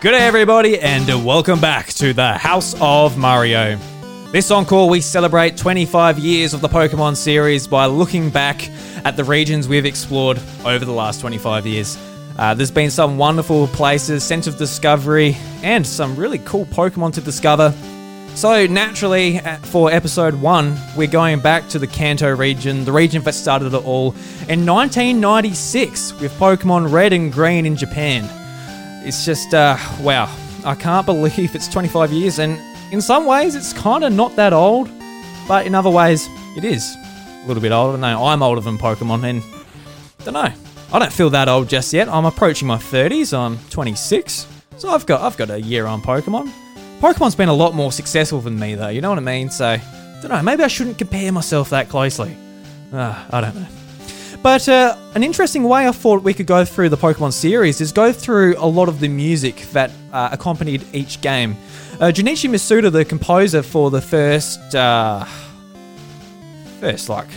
Good day, everybody, and welcome back to the House of Mario. This encore, we celebrate 25 years of the Pokemon series by looking back at the regions we've explored over the last 25 years. Uh, there's been some wonderful places, sense of discovery, and some really cool Pokemon to discover. So, naturally, uh, for episode one, we're going back to the Kanto region, the region that started it all, in 1996 with Pokemon Red and Green in Japan. It's just, uh, wow, I can't believe it's 25 years, and in some ways, it's kind of not that old, but in other ways, it is a little bit older. No, I'm older than Pokemon, and don't know. I don't feel that old just yet. I'm approaching my 30s. I'm 26, so I've got I've got a year on Pokemon. Pokemon's been a lot more successful than me, though. You know what I mean? So, don't know. Maybe I shouldn't compare myself that closely. Uh, I don't know. But uh, an interesting way I thought we could go through the Pokemon series is go through a lot of the music that uh, accompanied each game. Uh, Junichi Masuda, the composer for the first, uh, first like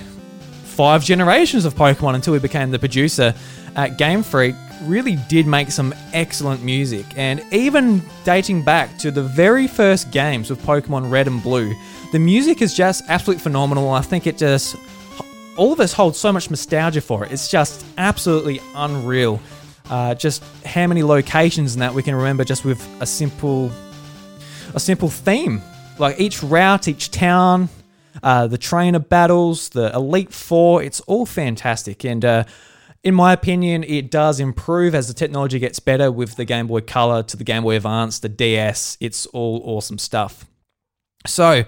five generations of Pokemon until he became the producer at Game Freak, really did make some excellent music. And even dating back to the very first games with Pokemon Red and Blue, the music is just absolutely phenomenal. I think it just all of us hold so much nostalgia for it. It's just absolutely unreal. Uh, just how many locations and that we can remember just with a simple, a simple theme. Like each route, each town, uh, the trainer battles, the Elite Four. It's all fantastic, and uh, in my opinion, it does improve as the technology gets better with the Game Boy Color to the Game Boy Advance, the DS. It's all awesome stuff. So,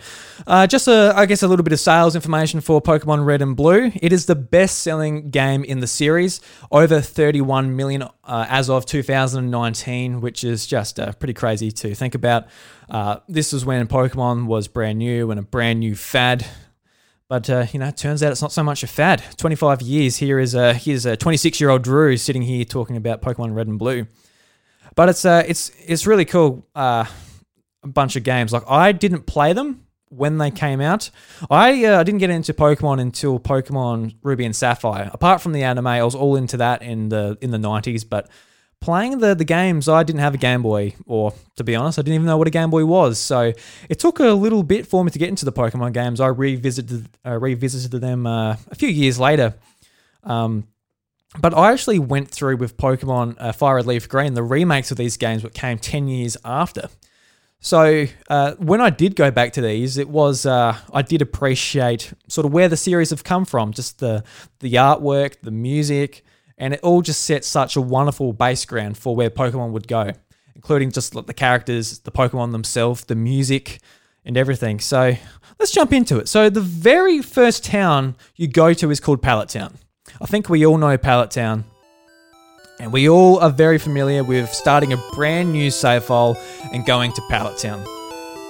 uh, just a, I guess a little bit of sales information for Pokemon Red and Blue. It is the best-selling game in the series, over 31 million uh, as of 2019, which is just uh, pretty crazy to think about. Uh, this was when Pokemon was brand new and a brand new fad. But uh, you know, it turns out it's not so much a fad. 25 years here is a here's a 26 year old Drew sitting here talking about Pokemon Red and Blue. But it's uh, it's it's really cool. Bunch of games. Like I didn't play them when they came out. I uh, didn't get into Pokemon until Pokemon Ruby and Sapphire. Apart from the anime, I was all into that in the in the 90s, but playing the the games, I didn't have a Game Boy or to be honest, I didn't even know what a Game Boy was. So, it took a little bit for me to get into the Pokemon games. I revisited uh, revisited them uh, a few years later. Um, but I actually went through with Pokemon uh, Fire Red Leaf Green, the remakes of these games, that came 10 years after. So uh, when I did go back to these, it was uh, I did appreciate sort of where the series have come from, just the the artwork, the music, and it all just set such a wonderful base ground for where Pokemon would go, including just like the characters, the Pokemon themselves, the music, and everything. So let's jump into it. So the very first town you go to is called Pallet Town. I think we all know Pallet Town. And we all are very familiar with starting a brand new save file and going to Pallet Town.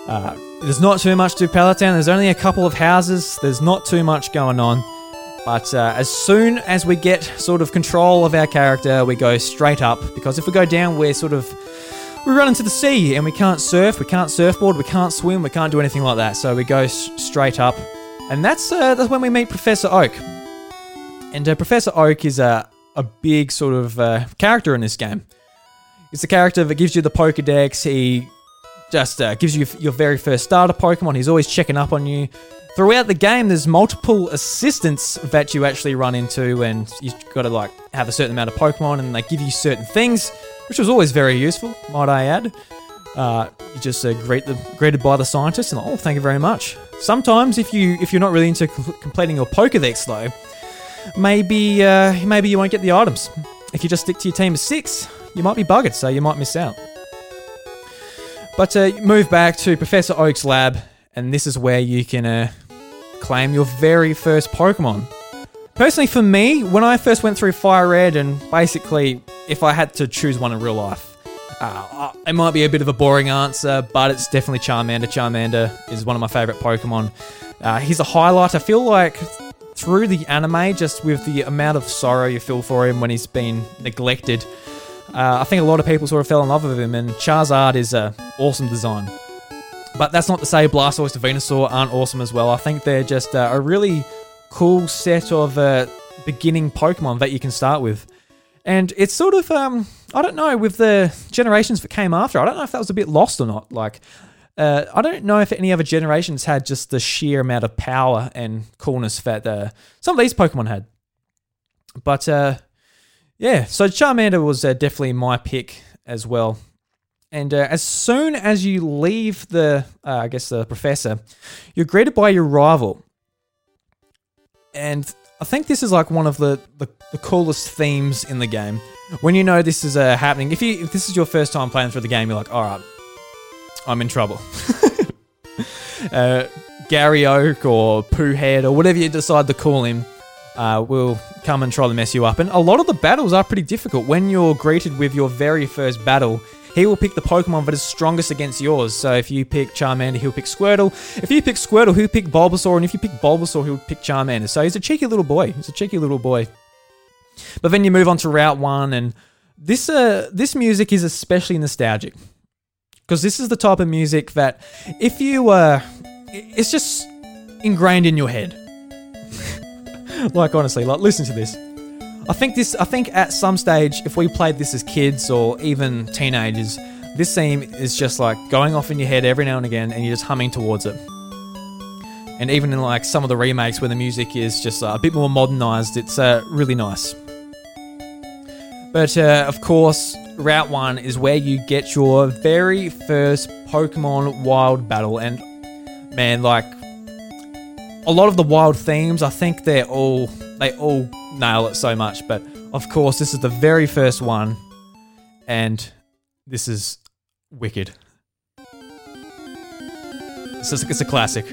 Uh, there's not too much to Pallet Town. There's only a couple of houses. There's not too much going on. But uh, as soon as we get sort of control of our character, we go straight up. Because if we go down, we're sort of we run into the sea and we can't surf, we can't surfboard, we can't swim, we can't do anything like that. So we go s- straight up, and that's uh, that's when we meet Professor Oak. And uh, Professor Oak is a a big sort of uh, character in this game. It's a character that gives you the Pokedex. He just uh, gives you your very first starter Pokemon. He's always checking up on you. Throughout the game, there's multiple assistants that you actually run into, and you've got to like have a certain amount of Pokemon, and they give you certain things, which was always very useful, might I add. Uh, you just uh, greet the, greeted by the scientist, and oh, thank you very much. Sometimes, if you if you're not really into completing your Pokedex though, maybe uh, maybe you won't get the items. If you just stick to your team of six, you might be buggered, so you might miss out. But uh, move back to Professor Oak's lab, and this is where you can uh, claim your very first Pokemon. Personally, for me, when I first went through Fire Red, and basically, if I had to choose one in real life, uh, it might be a bit of a boring answer, but it's definitely Charmander. Charmander is one of my favorite Pokemon. Uh, he's a highlight. I feel like through the anime, just with the amount of sorrow you feel for him when he's been neglected. Uh, I think a lot of people sort of fell in love with him, and Charizard is a awesome design. But that's not to say Blastoise and Venusaur aren't awesome as well. I think they're just uh, a really cool set of uh, beginning Pokemon that you can start with. And it's sort of, um, I don't know with the generations that came after. I don't know if that was a bit lost or not. Like, uh, I don't know if any other generations had just the sheer amount of power and coolness that uh, some of these Pokemon had. But uh, yeah, so Charmander was uh, definitely my pick as well. And uh, as soon as you leave the, uh, I guess, the professor, you're greeted by your rival. And I think this is like one of the, the, the coolest themes in the game. When you know this is happening, if you if this is your first time playing through the game, you're like, all right, I'm in trouble. uh, Gary Oak or Pooh Head or whatever you decide to call him uh, will come and try to mess you up. And a lot of the battles are pretty difficult. When you're greeted with your very first battle, he will pick the Pokemon that is strongest against yours. So if you pick Charmander, he'll pick Squirtle. If you pick Squirtle, he'll pick Bulbasaur. And if you pick Bulbasaur, he'll pick Charmander. So he's a cheeky little boy. He's a cheeky little boy. But then you move on to Route 1, and this, uh, this music is especially nostalgic. Because this is the type of music that, if you, uh, it's just ingrained in your head. like honestly, like listen to this. I think this. I think at some stage, if we played this as kids or even teenagers, this theme is just like going off in your head every now and again, and you're just humming towards it. And even in like some of the remakes where the music is just uh, a bit more modernized, it's uh, really nice. But uh, of course, Route 1 is where you get your very first Pokemon Wild battle. And man, like a lot of the wild themes, I think they're all they all nail it so much. But of course, this is the very first one, and this is wicked. It's a, it's a classic.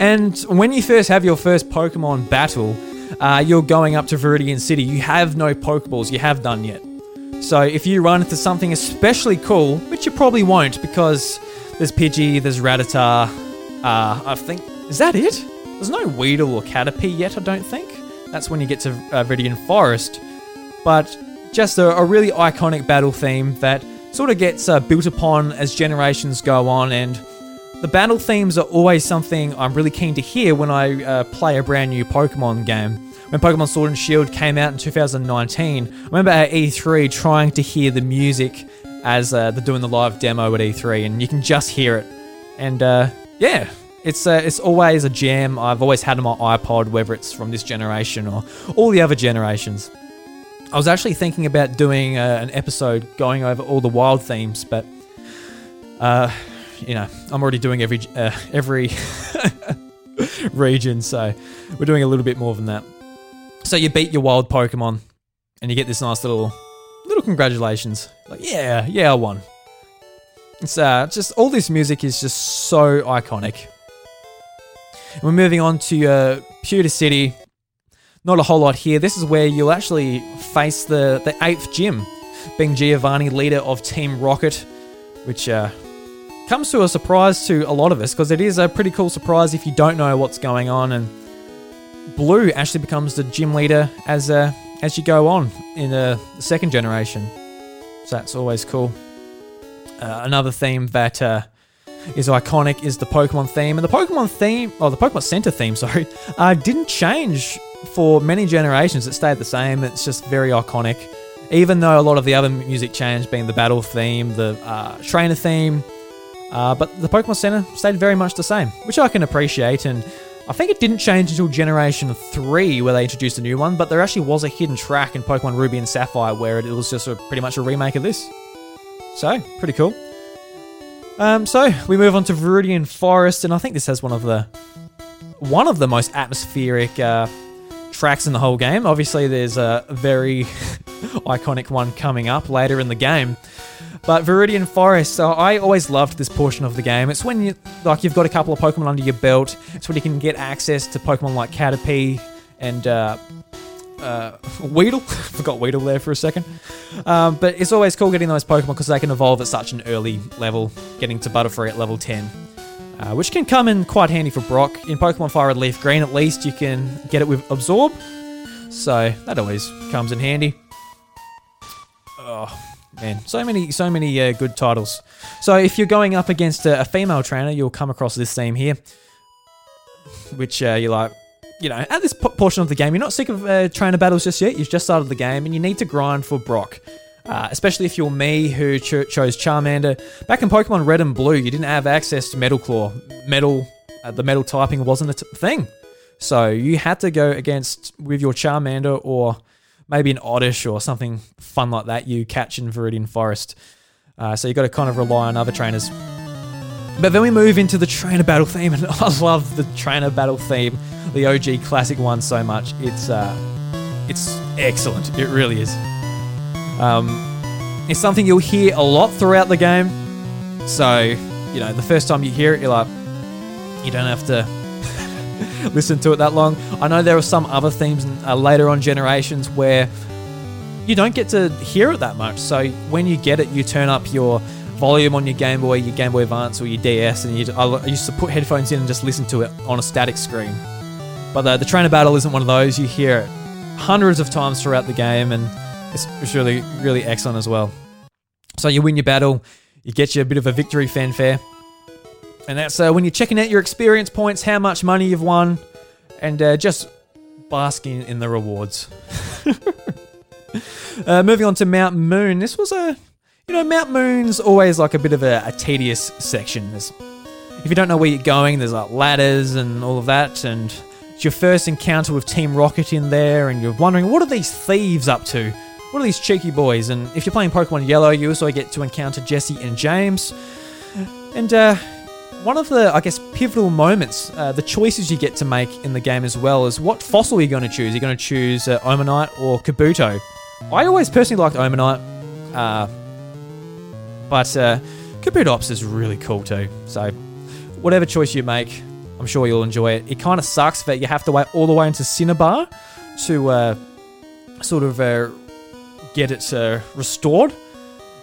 And when you first have your first Pokemon battle, uh, you're going up to Viridian City. You have no Pokeballs, you have done yet. So if you run into something especially cool, which you probably won't because there's Pidgey, there's Rattata, uh, I think. Is that it? There's no Weedle or Caterpie yet, I don't think. That's when you get to uh, Viridian Forest. But just a, a, really iconic battle theme that sort of gets uh, built upon as generations go on. And the battle themes are always something I'm really keen to hear when I uh, play a brand new Pokemon game. When Pokemon Sword and Shield came out in 2019, I remember at E3 trying to hear the music as uh, they're doing the live demo at E3, and you can just hear it. And uh, yeah, it's uh, it's always a jam. I've always had on my iPod, whether it's from this generation or all the other generations. I was actually thinking about doing uh, an episode going over all the wild themes, but uh, you know, I'm already doing every uh, every region, so we're doing a little bit more than that. So you beat your wild Pokemon, and you get this nice little little congratulations. Like, yeah, yeah, I won. It's uh, just all this music is just so iconic. And we're moving on to uh, Pewter City. Not a whole lot here. This is where you'll actually face the, the eighth gym, being Giovanni, leader of Team Rocket, which uh, comes to a surprise to a lot of us because it is a pretty cool surprise if you don't know what's going on. And Blue actually becomes the gym leader as uh, as you go on in the second generation. So that's always cool. Uh, another theme that uh, is iconic is the Pokemon theme, and the Pokemon theme, or the Pokemon Center theme, sorry, uh, didn't change for many generations. It stayed the same. It's just very iconic. Even though a lot of the other music changed, being the battle theme, the uh, trainer theme, uh, but the Pokemon Center stayed very much the same, which I can appreciate. And I think it didn't change until Generation 3 where they introduced a new one, but there actually was a hidden track in Pokemon Ruby and Sapphire where it was just a, pretty much a remake of this. So, pretty cool. Um, so we move on to Viridian Forest, and I think this has one of the one of the most atmospheric uh, tracks in the whole game. Obviously, there's a very iconic one coming up later in the game. But Viridian Forest, uh, I always loved this portion of the game. It's when you like you've got a couple of Pokemon under your belt. It's when you can get access to Pokemon like Caterpie and uh, uh, Weedle. Forgot Weedle there for a second. Um, but it's always cool getting those Pokemon because they can evolve at such an early level, getting to Butterfree at level 10. Uh, which can come in quite handy for Brock. In Pokemon Fire Red Leaf Green, at least, you can get it with Absorb. So that always comes in handy. Oh, man. So many, so many uh, good titles. So if you're going up against a, a, female trainer, you'll come across this theme here. Which uh, you're like, you know, at this portion of the game, you're not sick of uh, trainer battles just yet. You've just started the game, and you need to grind for Brock. Uh, especially if you're me who cho- chose Charmander. Back in Pokemon Red and Blue, you didn't have access to Metal Claw. Metal, uh, the metal typing wasn't a t- thing. So you had to go against with your Charmander or maybe an Oddish or something fun like that you catch in Viridian Forest. Uh, so you've got to kind of rely on other trainers. But then we move into the trainer battle theme, and I love the trainer battle theme, the OG classic one so much. It's uh, it's excellent. It really is. Um, it's something you'll hear a lot throughout the game. So you know, the first time you hear it, you're like, you don't have to listen to it that long. I know there are some other themes uh, later on generations where you don't get to hear it that much. So when you get it, you turn up your volume on your Game Boy, your Game Boy Advance, or your DS, and you, I used to put headphones in and just listen to it on a static screen. But the, the trainer battle isn't one of those. You hear it hundreds of times throughout the game, and it's, it's really, really excellent as well. So you win your battle, you get you a bit of a victory fanfare, and that's uh, when you're checking out your experience points, how much money you've won, and uh, just basking in the rewards. uh, moving on to Mount Moon, this was a, you know, Mount Moon's always like a bit of a, a tedious section. There's, if you don't know where you're going, there's like ladders and all of that, and it's your first encounter with Team Rocket in there, and you're wondering what are these thieves up to? What are these cheeky boys? And if you're playing Pokemon Yellow, you also get to encounter Jessie and James. And uh, one of the, I guess, pivotal moments, uh, the choices you get to make in the game as well, is what fossil you're going to choose. You're going to choose uh, Omanyte or Kabuto. I always personally liked Omanyte, uh, but uh, Kabutops is really cool too. So, whatever choice you make, I'm sure you'll enjoy it. It kind of sucks that you have to wait all the way into Cinnabar to uh, sort of uh, get it uh, restored.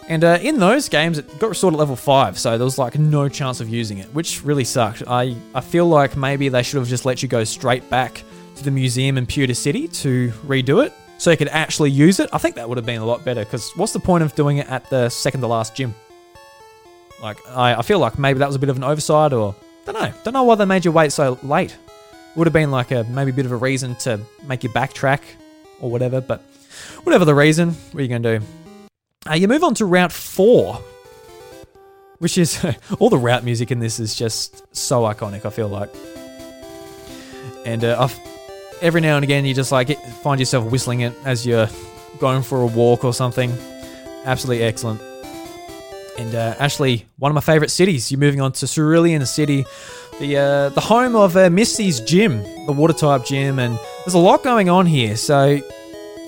And uh, in those games, it got restored at level 5, so there was like no chance of using it, which really sucked. I, I feel like maybe they should have just let you go straight back to the museum in Pewter City to redo it so you could actually use it. I think that would have been a lot better because what's the point of doing it at the second to last gym? Like, I, I feel like maybe that was a bit of an oversight or don't know. Don't know why they made you wait so late. Would have been like a maybe a bit of a reason to make you backtrack or whatever, but whatever the reason, what are you going to do? Uh, you move on to Route 4, which is all the route music in this is just so iconic, I feel like. And uh, every now and again, you just like find yourself whistling it as you're going for a walk or something. Absolutely excellent. And uh, actually, one of my favorite cities. You're moving on to Cerulean City, the uh, the home of uh, Misty's gym, the water type gym, and there's a lot going on here. So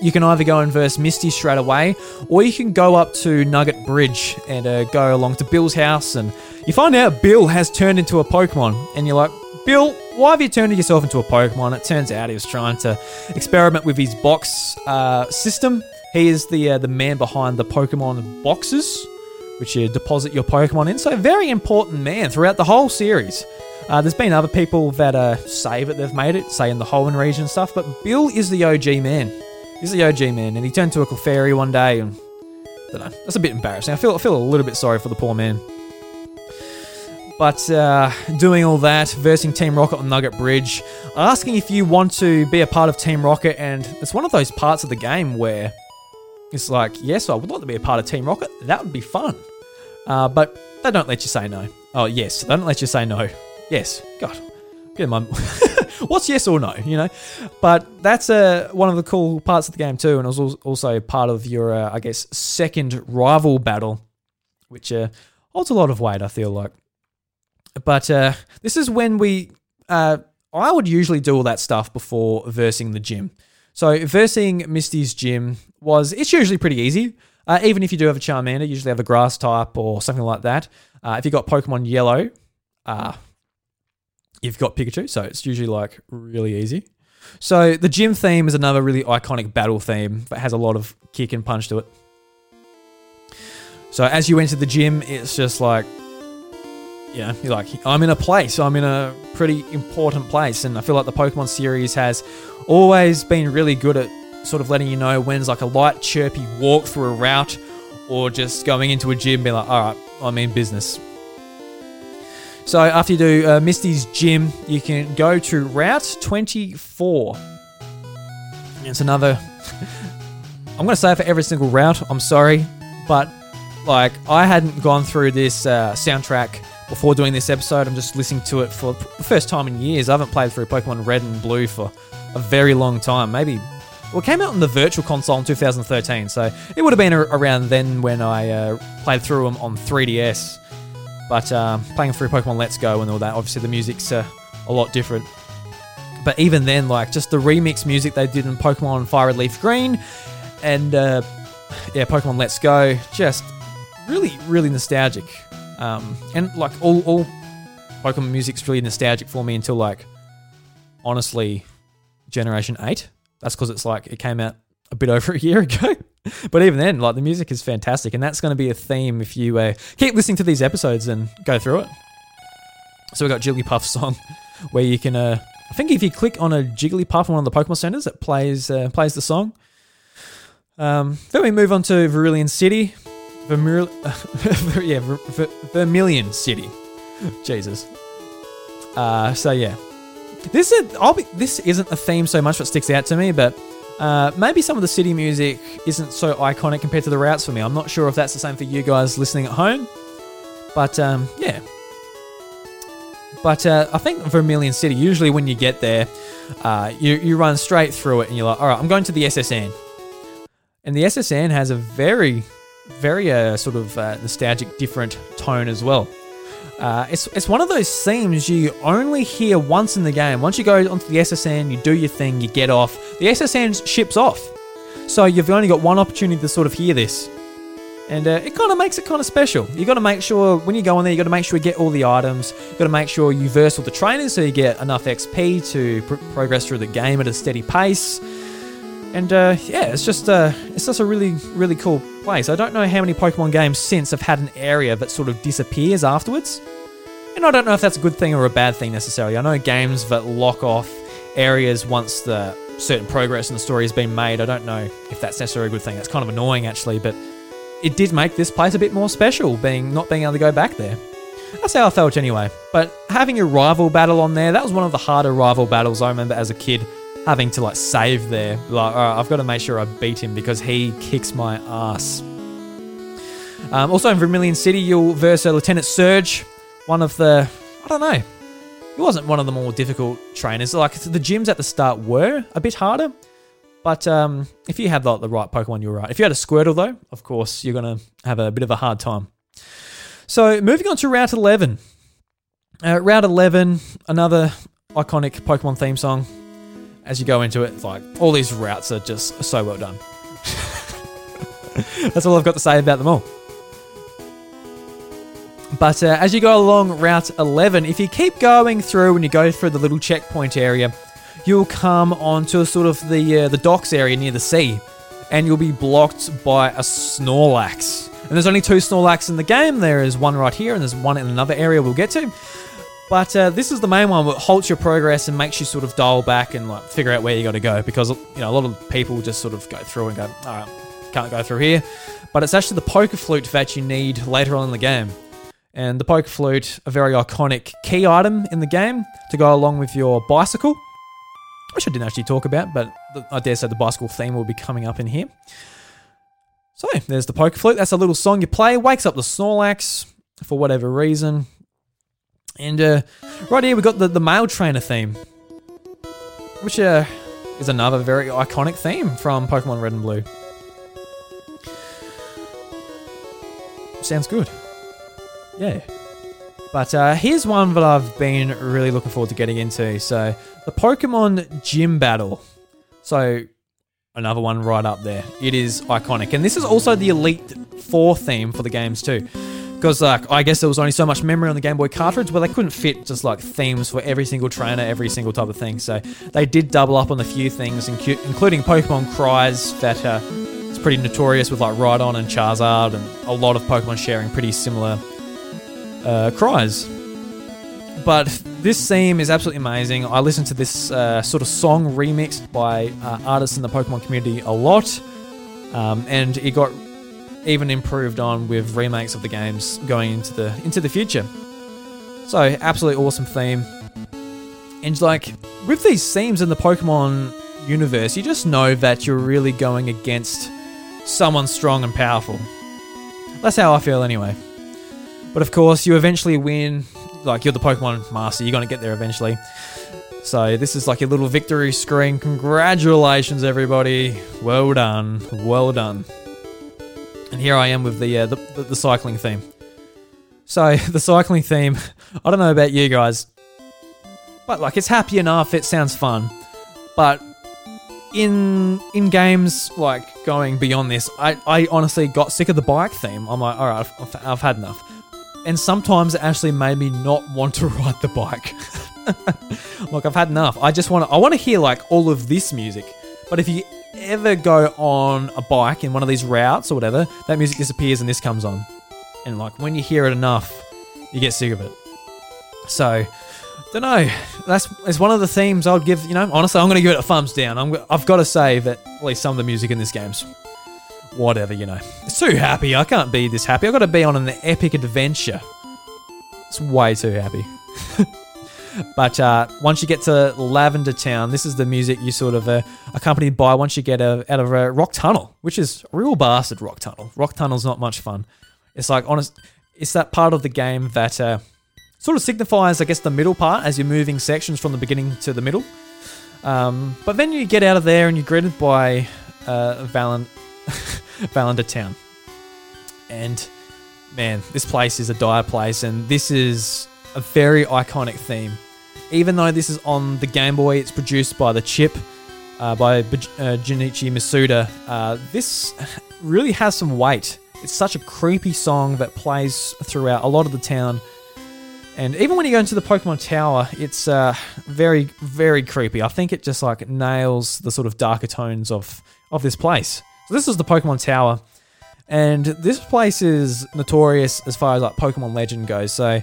you can either go and verse Misty straight away, or you can go up to Nugget Bridge and uh, go along to Bill's house, and you find out Bill has turned into a Pokemon, and you're like, Bill, why have you turned yourself into a Pokemon? It turns out he was trying to experiment with his box uh, system. He is the uh, the man behind the Pokemon boxes, which you deposit your Pokemon in. So, very important man throughout the whole series. Uh, there's been other people that uh, say that they've made it, say in the Hoenn region stuff, but Bill is the OG man. He's the OG man, and he turned to a Clefairy one day, and I don't know. That's a bit embarrassing. I feel I feel a little bit sorry for the poor man. But uh, doing all that, versing Team Rocket on Nugget Bridge, asking if you want to be a part of Team Rocket, and it's one of those parts of the game where it's like, yes, I would like to be a part of Team Rocket. That would be fun. Uh, but they don't let you say no. Oh, yes, they don't let you say no. Yes, God, get my. What's yes or no? You know, but that's uh, one of the cool parts of the game too, and it was also part of your, uh, I guess, second rival battle, which uh, holds a lot of weight. I feel like. But uh, this is when we. Uh, I would usually do all that stuff before versing the gym. So versing Misty's gym was it's usually pretty easy. Uh, even if you do have a Charmander, you usually have a Grass type or something like that. Uh, if you got Pokemon Yellow, uh, you've got Pikachu, so it's usually like really easy. So the gym theme is another really iconic battle theme that has a lot of kick and punch to it. So as you enter the gym, it's just like know, you're like, I'm in a place, I'm in a pretty important place. And I feel like the Pokemon series has always been really good at sort of letting you know when's like a light, chirpy walk through a route or just going into a gym being like, all right, I'm in business. So after you do uh, Misty's gym, you can go to Route 24. It's another. I'm going to say for every single route. I'm sorry, but like I hadn't gone through this uh, soundtrack before doing this episode. I'm just listening to it for the first time in years. I haven't played through Pokemon Red and Blue for a very long time. Maybe well, it came out on the Virtual Console in 2013, so it would have been around then when I uh, played through them on 3DS. But uh, playing through Pokemon Let's Go and all that, obviously the music's uh, a lot different. But even then, like just the remix music they did in Pokemon Fire Red Leaf Green and uh, yeah, Pokemon Let's Go, just really, really nostalgic. Um, and like all, all Pokemon music's really nostalgic for me until like honestly Generation 8 that's because it's like it came out a bit over a year ago. but even then, like the music is fantastic, and that's going to be a theme if you uh, keep listening to these episodes and go through it. So we got Jigglypuff's song, where you can, uh, I think if you click on a Jigglypuff on one of the Pokemon centers, it plays uh, plays the song. Um, then we move on to Vermilion City, Vermil- yeah, Ver- Ver- Vermilion City. Jesus. Uh, so yeah, this is I'll be, this isn't a theme so much that sticks out to me, but uh, maybe some of the city music isn't so iconic compared to the routes for me. I'm not sure if that's the same for you guys listening at home, but um, yeah. But uh, I think Vermilion City, usually when you get there, uh, you, you run straight through it and you're like, all right, I'm going to the S.S. Anne. And the S.S. Anne has a very, very uh, sort of uh, nostalgic, different tone as well. Uh, it's, it's one of those themes you only hear once in the game. Once you go onto the S.S. Anne, you do your thing, you get off. The S.S. Anne ships off. So you've only got one opportunity to sort of hear this. And uh, it kind of makes it kind of special. You've got to make sure, when you go in there, you got to make sure you get all the items. you got to make sure you verse all the trainers so you get enough XP to pr- progress through the game at a steady pace. And uh, yeah, it's just uh, it's just a really really cool place. I don't know how many Pokemon games since have had an area that sort of disappears afterwards. And I don't know if that's a good thing or a bad thing necessarily. I know games that lock off areas once the certain progress in the story has been made. I don't know if that's necessarily a good thing. That's kind of annoying actually, but it did make this place a bit more special, being not being able to go back there. That's how I felt anyway. But having a rival battle on there, that was one of the harder rival battles I remember as a kid having to like save there. Like, I've got to make sure I beat him because he kicks my ass. Um, also in Vermilion City, you'll verse a Lieutenant Surge, one of the I don't know. He wasn't one of the more difficult trainers. Like the gyms at the start were a bit harder, but um, if you had like, the right Pokemon, you're right. If you had a Squirtle though, of course you're gonna have a bit of a hard time. So moving on to Route 11. Uh, Route 11, another iconic Pokemon theme song as you go into it, like all these routes are just so well done. That's all I've got to say about them all. But uh, as you go along Route 11, if you keep going through and you go through the little checkpoint area, you'll come onto sort of the uh, the docks area near the sea, and you'll be blocked by a Snorlax. And there's only two Snorlax in the game. There is one right here, and there's one in another area we'll get to. But uh, this is the main one that halts your progress and makes you sort of dial back and like figure out where you got to go because you know a lot of people just sort of go through and go, all right, can't go through here. But it's actually the Poke Flute that you need later on in the game. And the Poke Flute, a very iconic key item in the game to go along with your bicycle, which I didn't actually talk about, but I dare say the bicycle theme will be coming up in here. So there's the Poke Flute. That's a little song you play, wakes up the Snorlax for whatever reason. And uh, right here we got the, the male trainer theme, which uh, is another very iconic theme from Pokemon Red and Blue. Sounds good. Yeah. But uh, here's one that I've been really looking forward to getting into. So, the Pokemon Gym Battle. So, another one right up there. It is iconic. And this is also the Elite Four theme for the games, too because like I guess there was only so much memory on the Game Boy cartridge where they couldn't fit just like themes for every single trainer, every single type of thing. So they did double up on a few things, including Pokemon Cries that uh, is pretty notorious with like Rhydon and Charizard, and a lot of Pokemon sharing pretty similar uh, cries. But this theme is absolutely amazing. I listened to this uh, sort of song remixed by uh, artists in the Pokemon community a lot, um, and it got even improved on with remakes of the games going into the into the future. So, absolutely awesome theme. And like with these themes in the Pokemon universe, you just know that you're really going against someone strong and powerful. That's how I feel anyway. But of course, you eventually win. Like you're the Pokemon master, you're gonna get there eventually. So this is like your little victory screen. Congratulations, everybody! Well done, well done. And here I am with the uh, the, the, the cycling theme. So the cycling theme, I don't know about you guys, but like it's happy enough. It sounds fun, but in in games like going beyond this, I, I honestly got sick of the bike theme. I'm like, all right, I've, I've had enough. And sometimes it actually made me not want to ride the bike. Look, I've had enough. I just want to. I want to hear like all of this music. But if you ever go on a bike in one of these routes or whatever, that music disappears and this comes on. And like when you hear it enough, you get sick of it. So don't know. That's it's one of the themes I would give. You know, honestly, I'm going to give it a thumbs down. I'm, I've got to say that at least some of the music in this game's whatever. You know, it's too happy. I can't be this happy. I've got to be on an epic adventure. It's way too happy. but uh, once you get to Lavender Town, this is the music you sort of uh, accompanied by once you get uh, out of a rock tunnel, which is a real bastard rock tunnel. Rock tunnel's not much fun. It's like honest. It's that part of the game that uh, sort of signifies, I guess, the middle part as you're moving sections from the beginning to the middle. Um, but then you get out of there and you're greeted by uh, Valen- Valender Town. And man, this place is a dire place, and this is a very iconic theme. Even though this is on the Game Boy, it's produced by the chip uh, by uh, Junichi Masuda. Uh, this really has some weight. It's such a creepy song that plays throughout a lot of the town and even when you go into the Pokemon Tower, it's uh, very, very creepy. I think it just like nails the sort of darker tones of of this place. So this is the Pokemon Tower, and this place is notorious as far as like Pokemon Legend goes. So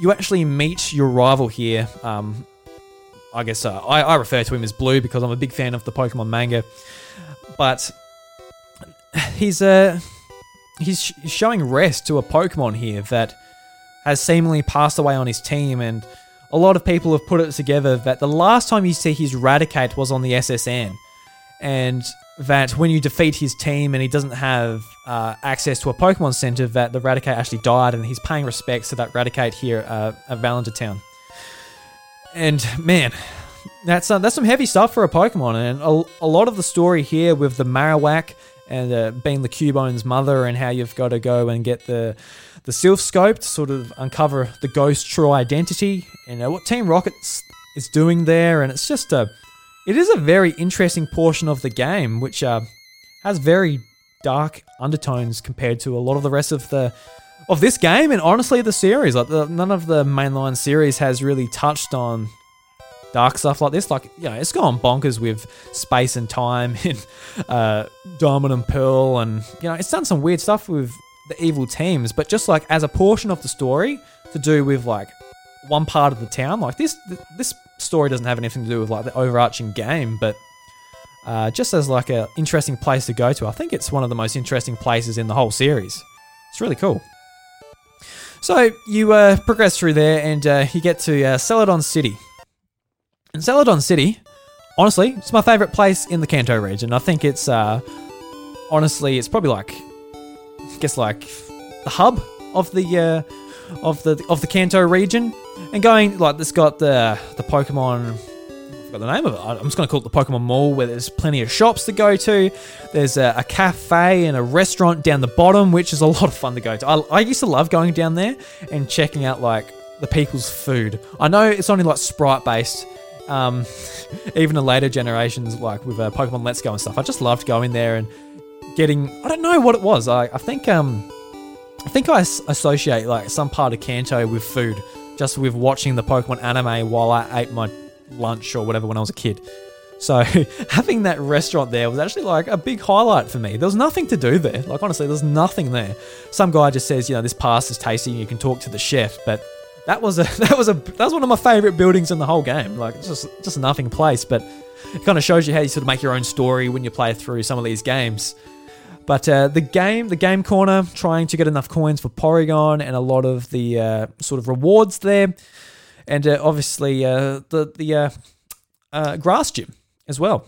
you actually meet your rival here. Um, I guess uh, I, I refer to him as Blue because I'm a big fan of the Pokemon manga, but he's uh, he's showing rest to a Pokemon here that has seemingly passed away on his team, and a lot of people have put it together that the last time you see his Raticate was on the S.S. Anne, and that when you defeat his team and he doesn't have uh, access to a Pokemon Center, that the Raticate actually died, and he's paying respects to that Raticate here uh, at Valenter Town. And man, that's uh, that's some heavy stuff for a Pokemon, and a, a lot of the story here with the Marowak and uh, being the Cubone's mother, and how you've got to go and get the the Silph Scope to sort of uncover the Ghost's true identity and uh, what Team Rocket is doing there. And it's just a, it is a very interesting portion of the game, which uh, has very dark undertones compared to a lot of the rest of the of this game and honestly the series. Like the, none of the mainline series has really touched on dark stuff like this. Like, know, it's gone bonkers with space and time in uh, Diamond and Pearl, and you know, it's done some weird stuff with the evil teams, but just like as a portion of the story to do with like one part of the town. Like this, this story doesn't have anything to do with like the overarching game, but uh, just as like a interesting place to go to. I think it's one of the most interesting places in the whole series. It's really cool. So you uh, progress through there, and uh, you get to uh, Celadon City. And Celadon City, honestly, it's my favorite place in the Kanto region. I think it's uh, honestly, it's probably like I guess like the hub of the uh, of the of the Kanto region, and going like this got the the Pokemon. I forgot the name of it. I'm just going to call it the Pokemon Mall, where there's plenty of shops to go to. There's a, a, cafe and a restaurant down the bottom, which is a lot of fun to go to. I, I used to love going down there and checking out like the people's food. I know it's only like sprite based, um, even the later generations, like with uh, Pokemon Let's Go and stuff. I just loved going there and getting I don't know what it was. I, I think um I think I associate like some part of Kanto with food, just with watching the Pokemon anime while I ate my lunch or whatever when I was a kid. So having that restaurant there was actually like a big highlight for me. There was nothing to do there. Like honestly, there's nothing there. Some guy just says, you know, this pasta is tasty and you can talk to the chef, but that was a that was a that was one of my favorite buildings in the whole game. Like it's just just a nothing place, but it kind of shows you how you sort of make your own story when you play through some of these games. But uh, the game, the game corner, trying to get enough coins for Porygon and a lot of the uh, sort of rewards there, and uh, obviously uh, the the uh, uh, grass gym as well.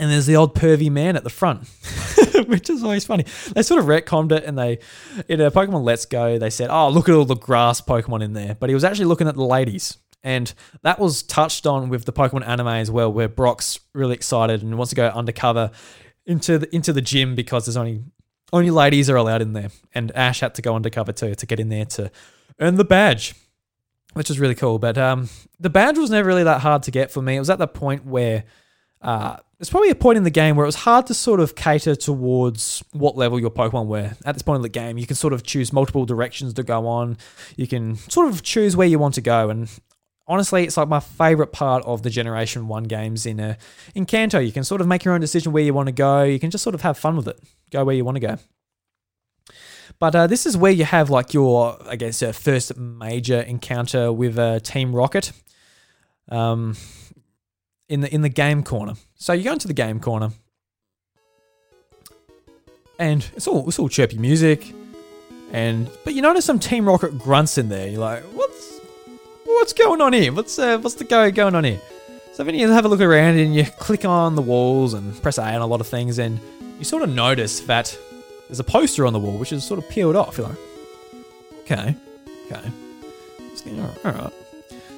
And there's the old pervy man at the front, which is always funny. They sort of retconned it, and they in a Pokemon Let's Go they said, "Oh, look at all the grass Pokemon in there," but he was actually looking at the ladies. And that was touched on with the Pokemon anime as well, where Brock's really excited and wants to go undercover into the into the gym because there's only only ladies are allowed in there, and Ash had to go undercover too to get in there to earn the badge, which is really cool. But um, the badge was never really that hard to get for me. It was at the point where uh, there's probably a point in the game where it was hard to sort of cater towards what level your Pokemon were. At this point in the game, you can sort of choose multiple directions to go on. You can sort of choose where you want to go, and honestly, it's like my favorite part of the Generation One games in a in Kanto. You can sort of make your own decision where you want to go. You can just sort of have fun with it. Go where you want to go. But uh, this is where you have like your, I guess, uh, first major encounter with uh, Team Rocket. Um, in the in the game corner. So you go into the game corner, and it's all it's all chirpy music, and but you notice some Team Rocket grunts in there. You're like, what's what's going on here? What's uh, what's the go going on here? So then you have a look around and you click on the walls and press A on a lot of things, and you sort of notice that there's a poster on the wall which is sort of peeled off. You're like, okay, okay, all right.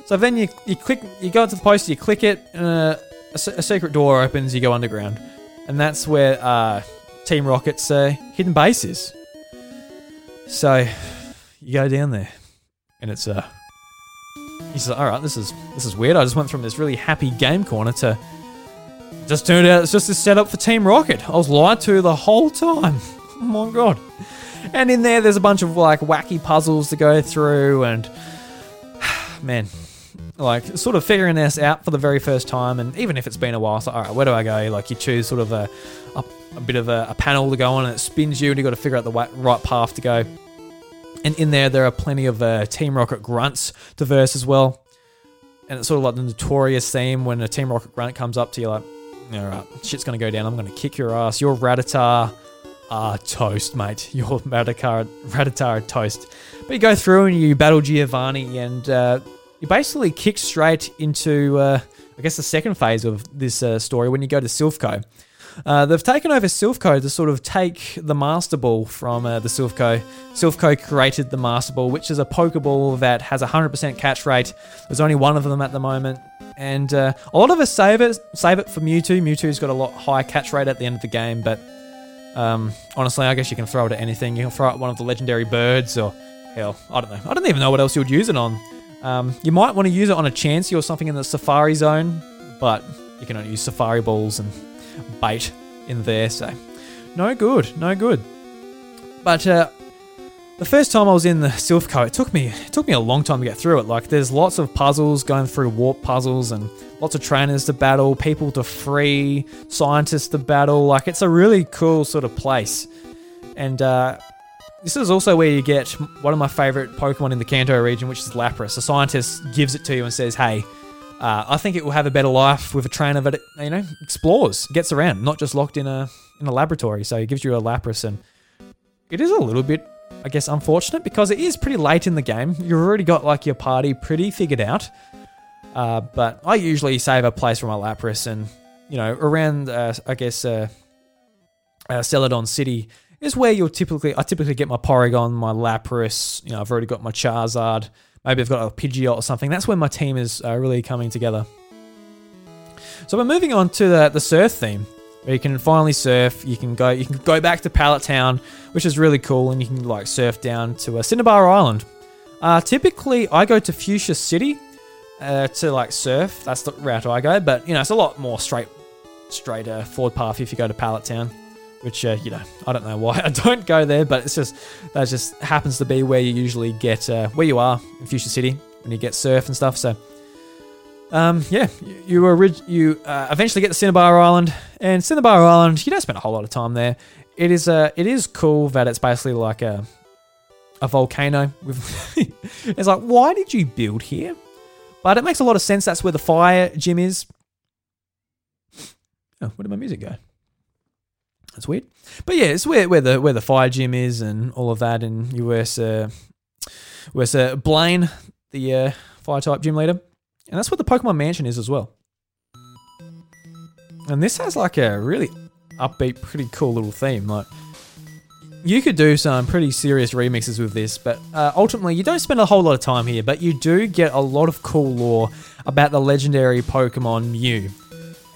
So then you, you click, you go into the poster, you click it, and a, a, a secret door opens. You go underground, and that's where uh, Team Rocket's uh, hidden base is. So you go down there, and it's uh, he says, "All right, this is this is weird. I just went from this really happy game corner to just turned out it's just a setup for Team Rocket. I was lied to the whole time. Oh my god!" And in there, there's a bunch of like wacky puzzles to go through, and man, like sort of figuring this out for the very first time. And even if it's been a while, so all right, where do I go? Like you choose sort of a, a, a bit of a, a, panel to go on, and it spins you, and you got to figure out the right path to go. And in there, there are plenty of uh, Team Rocket grunts to verse as well. And it's sort of like the notorious theme when a Team Rocket grunt comes up to you, like, all right, shit's gonna go down. I'm gonna kick your ass. You're Rattata. Ah, toast, mate. You're Rattata, Rattata toast. But you go through and you battle Giovanni, and uh, you basically kick straight into, uh, I guess, the second phase of this uh, story when you go to Silph Uh, they've taken over Silph to sort of take the Master Ball from uh, the Silph Co. created the Master Ball, which is a Pokeball that has 100% catch rate. There's only one of them at the moment. And uh, a lot of us save it, save it for Mewtwo. Mewtwo's got a lot higher catch rate at the end of the game, but um, honestly, I guess you can throw it at anything. You can throw it one of the legendary birds, or hell, I don't know. I don't even know what else you would use it on. Um, you might want to use it on a Chansey or something in the Safari zone, but you can only use Safari balls and bait in there, so no good, no good. But uh, the first time I was in the Silph Co, it took me it took me a long time to get through it. Like there's lots of puzzles going through warp puzzles and lots of trainers to battle, people to free, scientists to battle. Like it's a really cool sort of place. And uh, this is also where you get one of my favorite Pokemon in the Kanto region, which is Lapras. A scientist gives it to you and says, "Hey, uh, I think it will have a better life with a trainer that it, you know explores, gets around, not just locked in a in a laboratory." So it gives you a Lapras, and it is a little bit, I guess, unfortunate because it is pretty late in the game. You've already got like your party pretty figured out. Uh, but I usually save a place for my Lapras, and you know, around uh, I guess uh, uh Celadon City is where you'll typically I typically get my Porygon, my Lapras. You know, I've already got my Charizard. Maybe I've got a Pidgeot or something. That's when my team is uh, really coming together. So we're moving on to the, the surf theme, where you can finally surf. You can go you can go back to Pallet Town, which is really cool, and you can like surf down to uh, Cinnabar Island. Uh, typically, I go to Fuchsia City uh, to like surf. That's the route I go, but you know it's a lot more straight straight uh, forward path if you go to Pallet Town which uh, you know I don't know why I don't go there, but it's just that just happens to be where you usually get uh, where you are in Fuchsia City when you get surf and stuff. So, um, yeah, you you, orig- you uh, eventually get to Cinnabar Island, and Cinnabar Island you don't spend a whole lot of time there. It is uh, it is cool that it's basically like a a volcano. It's like why did you build here? But it makes a lot of sense. That's where the fire gym is. Oh, where did my music go? That's weird. But yeah, it's where, where the where the fire gym is and all of that, and you uh, where's uh, Blaine, the uh, fire type gym leader, and that's what the Pokemon Mansion is as well. And this has like a really upbeat, pretty cool little theme. Like you could do some pretty serious remixes with this, but uh, ultimately you don't spend a whole lot of time here. But you do get a lot of cool lore about the legendary Pokemon Mew.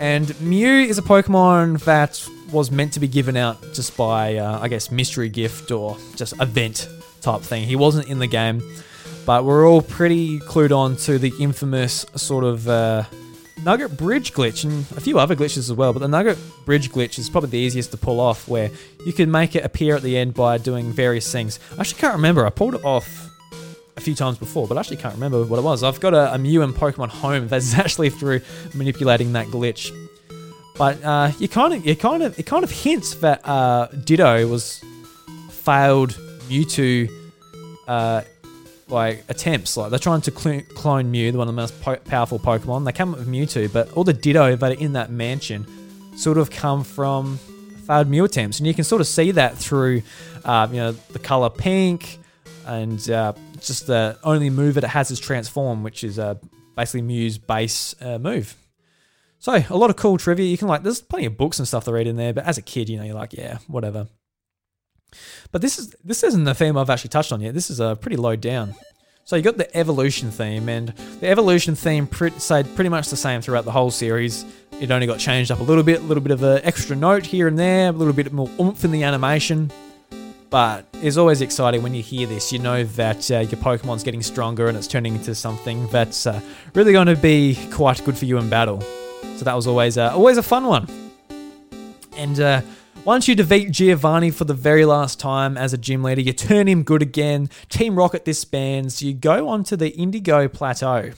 And Mew is a Pokemon that was meant to be given out just by, uh, I guess, mystery gift or just event type thing. He wasn't in the game, but we're all pretty clued on to the infamous sort of uh, Nugget Bridge glitch and a few other glitches as well. But the Nugget Bridge glitch is probably the easiest to pull off, where you can make it appear at the end by doing various things. I actually can't remember. I pulled it off a few times before, but I actually can't remember what it was. I've got a, a Mew and Pokemon Home that's actually through manipulating that glitch. But uh, you kind of, you kind of, it kind of hints that uh, Ditto was failed Mewtwo uh, like attempts. Like they're trying to cl- clone Mew, the one of the most po- powerful Pokemon. They come up with Mewtwo, but all the Ditto that are in that mansion sort of come from failed Mew attempts, and you can sort of see that through, uh, you know, the color pink, and uh, just the only move that it has is transform, which is uh, basically Mew's base uh, move. So a lot of cool trivia. You can like, there's plenty of books and stuff to read in there, but as a kid, you know, you're like, yeah, whatever. But this is this isn't the theme I've actually touched on yet. This is a uh, pretty low down. So you got the evolution theme, and the evolution theme pre- stayed pretty much the same throughout the whole series. It only got changed up a little bit, a little bit of an extra note here and there, a little bit more oomph in the animation. But it's always exciting when you hear this. You know that uh, your Pokemon's getting stronger and it's turning into something that's uh, really going to be quite good for you in battle. So that was always uh, always a fun one. And uh, once you defeat Giovanni for the very last time as a gym leader, you turn him good again. Team Rocket disbands. You go onto the Indigo Plateau.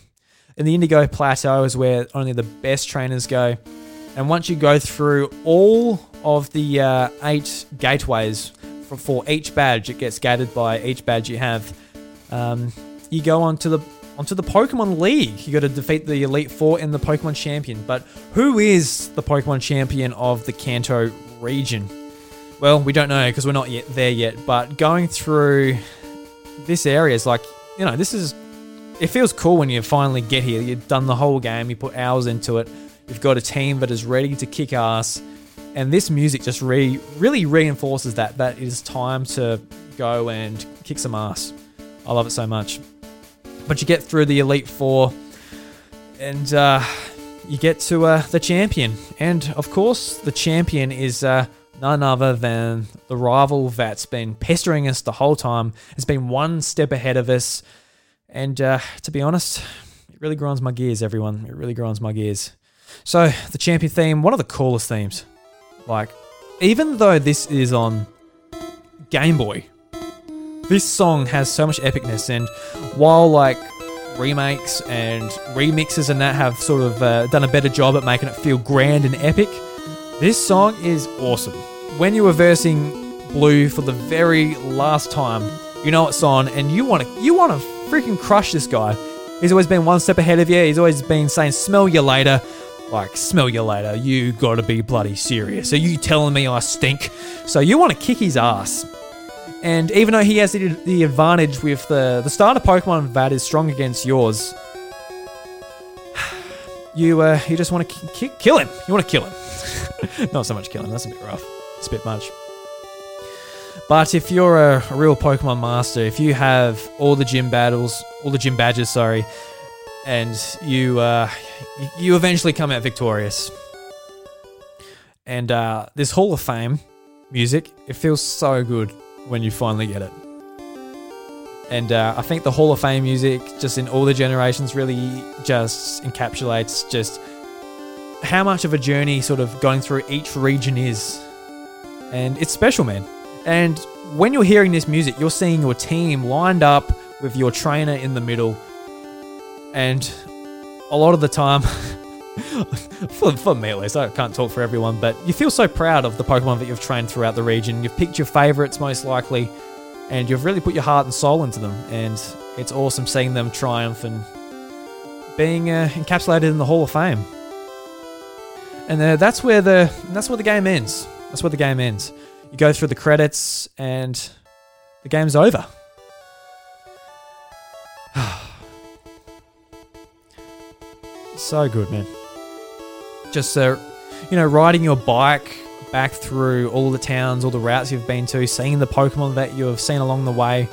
And the Indigo Plateau is where only the best trainers go. And once you go through all of the uh, eight gateways for, each badge, it gets gathered by each badge you have. Um, you go on to the onto the Pokemon League. You got to defeat the Elite Four and the Pokemon Champion. But who is the Pokemon Champion of the Kanto region? Well, we don't know because we're not yet there yet. But going through this area is like, you know, this is. It feels cool when you finally get here. You've done the whole game. You put hours into it. You've got a team that is ready to kick ass, and this music just re- really reinforces that that it is time to go and kick some ass. I love it so much. But you get through the Elite Four, and uh, you get to uh, the champion. And of course, the champion is uh, none other than the rival that's been pestering us the whole time. Has been one step ahead of us. And uh, to be honest, it really grinds my gears, everyone. It really grinds my gears. So, the champion theme, one of the coolest themes. Like, even though this is on Game Boy, this song has so much epicness, and while like remakes and remixes and that have sort of uh, done a better job at making it feel grand and epic, this song is awesome. When you were versing Blue for the very last time, you know it's on, and you want to you want to freaking crush this guy. He's always been one step ahead of you. He's always been saying, "Smell you later." Like, smell you later. You gotta be bloody serious. Are you telling me I stink? So you want to kick his ass. And even though he has the, the advantage with the, the starter Pokemon that is strong against yours, you uh, you just want to ki- kill him. You want to kill him. Not so much kill him, that's a bit rough. It's a bit much. But if you're a, a, real Pokemon master, if you have all the gym battles, all the gym badges, sorry, and you uh, you eventually come out victorious, and uh, this Hall of Fame music, it feels so good when you finally get it. And uh, I think the Hall of Fame music, just in all the generations, really just encapsulates just how much of a journey sort of going through each region is. And it's special, man. And when you're hearing this music, you're seeing your team lined up with your trainer in the middle. And a lot of the time, for, for me at least, I can't talk for everyone, but you feel so proud of the Pokemon that you've trained throughout the region. You've picked your favorites most likely, and you've really put your heart and soul into them. And it's awesome seeing them triumph and being uh, encapsulated in the Hall of Fame. And uh, that's where the that's where the game ends. That's where the game ends. You go through the credits and the game's over. so good, man. Just uh, you know, riding your bike back through all the towns, all the routes you've been to, seeing the Pokemon that you have seen along the way.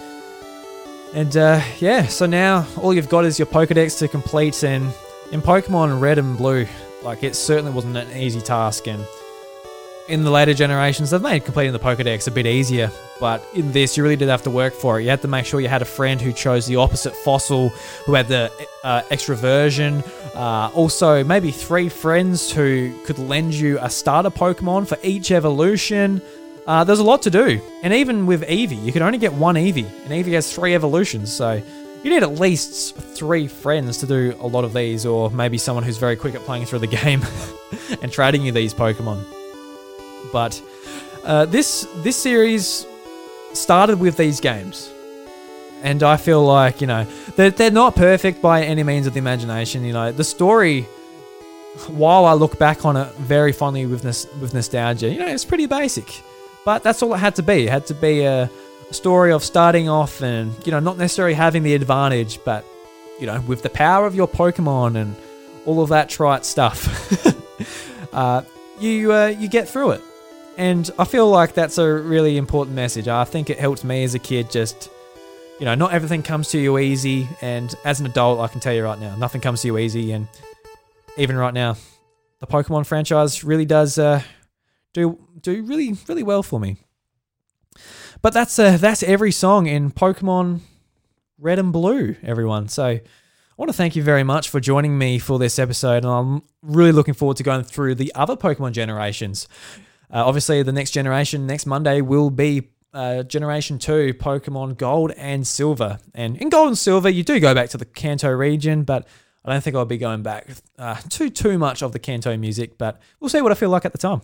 And uh, yeah, so now all you've got is your Pokedex to complete. And in Pokemon Red and Blue, like it certainly wasn't an easy task. And in the later generations, they've made completing the Pokedex a bit easier. But in this, you really did have to work for it. You had to make sure you had a friend who chose the opposite fossil, who had the uh, extra version. Uh, also, maybe three friends who could lend you a starter Pokemon for each evolution. Uh, there's a lot to do. And even with Eevee, you can only get one Eevee. And Eevee has three evolutions. So you need at least three friends to do a lot of these, or maybe someone who's very quick at playing through the game and trading you these Pokemon. But uh, this this series started with these games, and I feel like you know they're, they're not perfect by any means of the imagination. You know the story. While I look back on it very fondly with nos- with nostalgia, you know it's pretty basic, but that's all it had to be. It had to be a, story of starting off and you know not necessarily having the advantage, but you know with the power of your Pokemon and all of that trite stuff, uh, you uh, you get through it. And I feel like that's a really important message. I think it helped me as a kid just, you know, not everything comes to you easy. And as an adult, I can tell you right now, nothing comes to you easy. And even right now, the Pokemon franchise really does uh, do do really really well for me. But that's uh, that's every song in Pokemon Red and Blue, everyone. So I want to thank you very much for joining me for this episode, and I'm really looking forward to going through the other Pokemon generations. Uh, obviously, the next generation next Monday will be uh, Generation 2 Pokemon Gold and Silver. And in Gold and Silver, you do go back to the Kanto region, but I don't think I'll be going back uh, too too much of the Kanto music, but we'll see what I feel like at the time.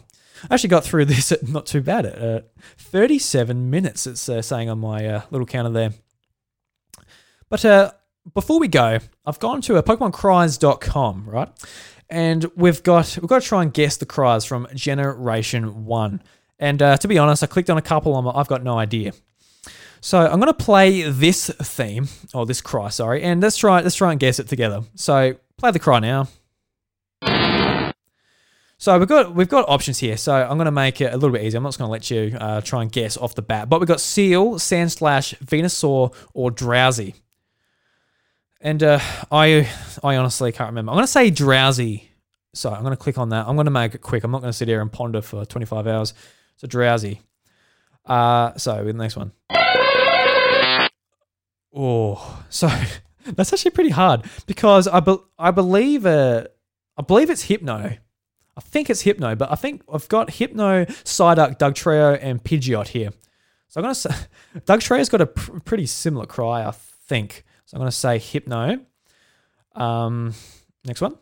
I actually got through this at not too bad at uh, 37 minutes, it's uh, saying on my uh, little counter there. But uh, before we go, I've gone to a PokemonCries.com, right? And we've got we've got to try and guess the cries from Generation One. And uh, to be honest, I clicked on a couple. of them. I've got no idea. So I'm going to play this theme or this cry, sorry, and let's try let's try and guess it together. So play the cry now. So we've got we've got options here. So I'm going to make it a little bit easier. I'm not just going to let you uh, try and guess off the bat. But we've got Seel, Sandslash, Venusaur, or Drowzee. And uh, I I honestly can't remember. I'm going to say Drowzee. So I'm going to click on that. I'm going to make it quick. I'm not going to sit here and ponder for 25 hours. So Drowzee. Uh, so the next one. Oh, so that's actually pretty hard because I, be- I believe uh, I believe it's Hypno. I think it's Hypno, but I think I've got Hypno, Psyduck, Dugtrio, and Pidgeot here. So I'm gonna say Dugtrio's got a pr- pretty similar cry, I think. So I'm going to say Hypno. Um, next one.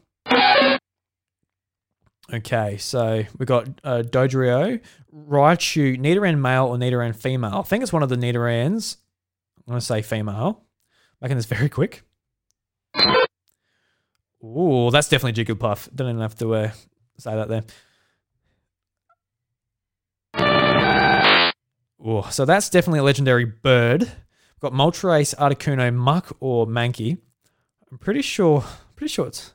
Okay, so we've got uh, Dodrio, Raichu, Nidoran male or Nidoran female. I think it's one of the Nidorans. I'm going to say female. Making this very quick. Ooh, that's definitely Jigglypuff. Don't even have to uh, say that there. Ooh, so that's definitely a legendary bird. We've got Moltres, Articuno, Muk, or Mankey. I'm pretty sure, pretty sure it's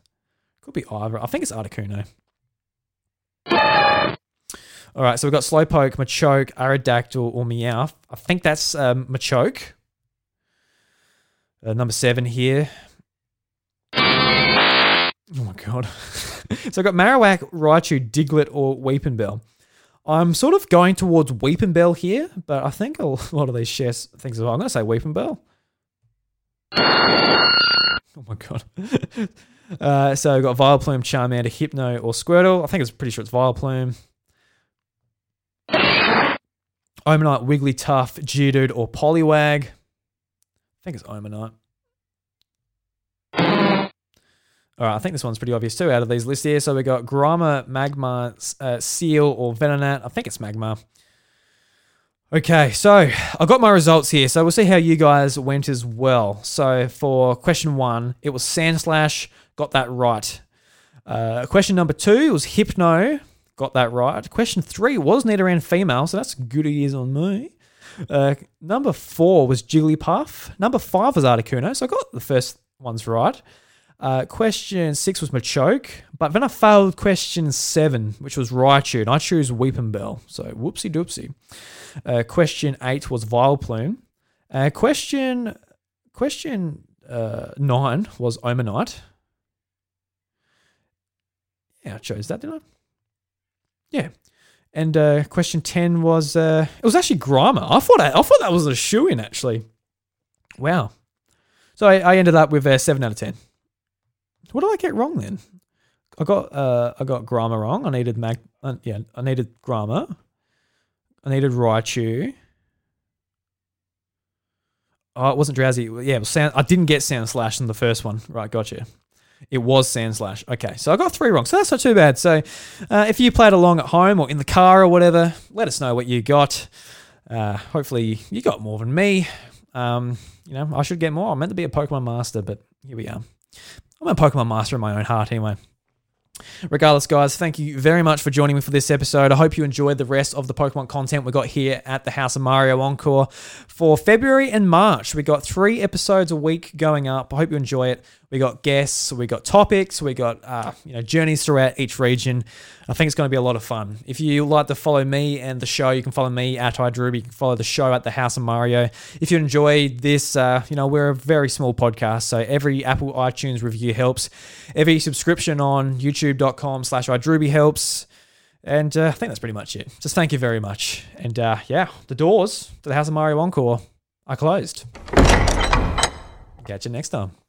could be either. I think it's Articuno. All right, so we've got Slowpoke, Machoke, Aerodactyl, or Meowth. I think that's um, Machoke. Uh, number seven here. Oh my god. so I've got Marowak, Raichu, Diglett, or Weepinbell. I'm sort of going towards Weepinbell here, but I think a lot of these share things as well. I'm going to say Weepinbell. Oh my god. uh, so we've got Vileplume, Charmander, Hypno, or Squirtle. I think it's pretty sure it's Vileplume. Omanyte, Wigglytuff, Geodude, or Poliwag. I think it's Omanyte. All right, I think this one's pretty obvious too out of these lists here. So we got Grimer, Magmar, uh, Seel, or Venonat. I think it's Magmar. Okay, so I got my results here. So we'll see how you guys went as well. So for question one, it was Sandslash. Got that right. Uh, question number two was Hypno. got that right. Question three was Nidoran female, so that's good years on me. Uh, number four was Jigglypuff. Number five was Articuno, so I got the first ones right. Uh, question six was Machoke, but then I failed question seven, which was Raichu, and I choose Weepinbell. So whoopsie doopsie. Uh, question eight was Vileplume. Uh, question question uh, nine was Omanyte. Yeah, I chose that, didn't I? Yeah. And uh, question ten was uh, it was actually Grimer. I thought I, I thought that was a shoe in actually. Wow. So I, I ended up with a seven out of ten. What did I get wrong then? I got uh, I got Grimer wrong. I needed Mag. Uh, yeah, I needed Grimer. I needed Raichu. Oh, it wasn't Drowzee. Yeah, was sound. I didn't get Sandslash in the first one. Right, gotcha. It was Sandslash. Okay, so I got three wrong. So that's not too bad. So uh, if you played along at home or in the car or whatever, let us know what you got. Uh, hopefully you got more than me. Um, you know, I should get more. I'm meant to be a Pokemon master, but here we are. I'm a Pokemon master in my own heart anyway. Regardless, guys, thank you very much for joining me for this episode. I hope you enjoyed the rest of the Pokemon content we got here at the House of Mario Encore for February and March. We got three episodes a week going up. I hope you enjoy it. We got guests, we got topics, we got uh, you know journeys throughout each region. I think it's going to be a lot of fun. If you like to follow me and the show, you can follow me at iDruby. You can follow the show at the House of Mario. If you enjoy this, uh, you know we're a very small podcast, so every Apple iTunes review helps. Every subscription on YouTube.com/slash iDruby helps. And uh, I think that's pretty much it. Just thank you very much. And uh, yeah, the doors to the House of Mario Encore are closed. Catch you next time.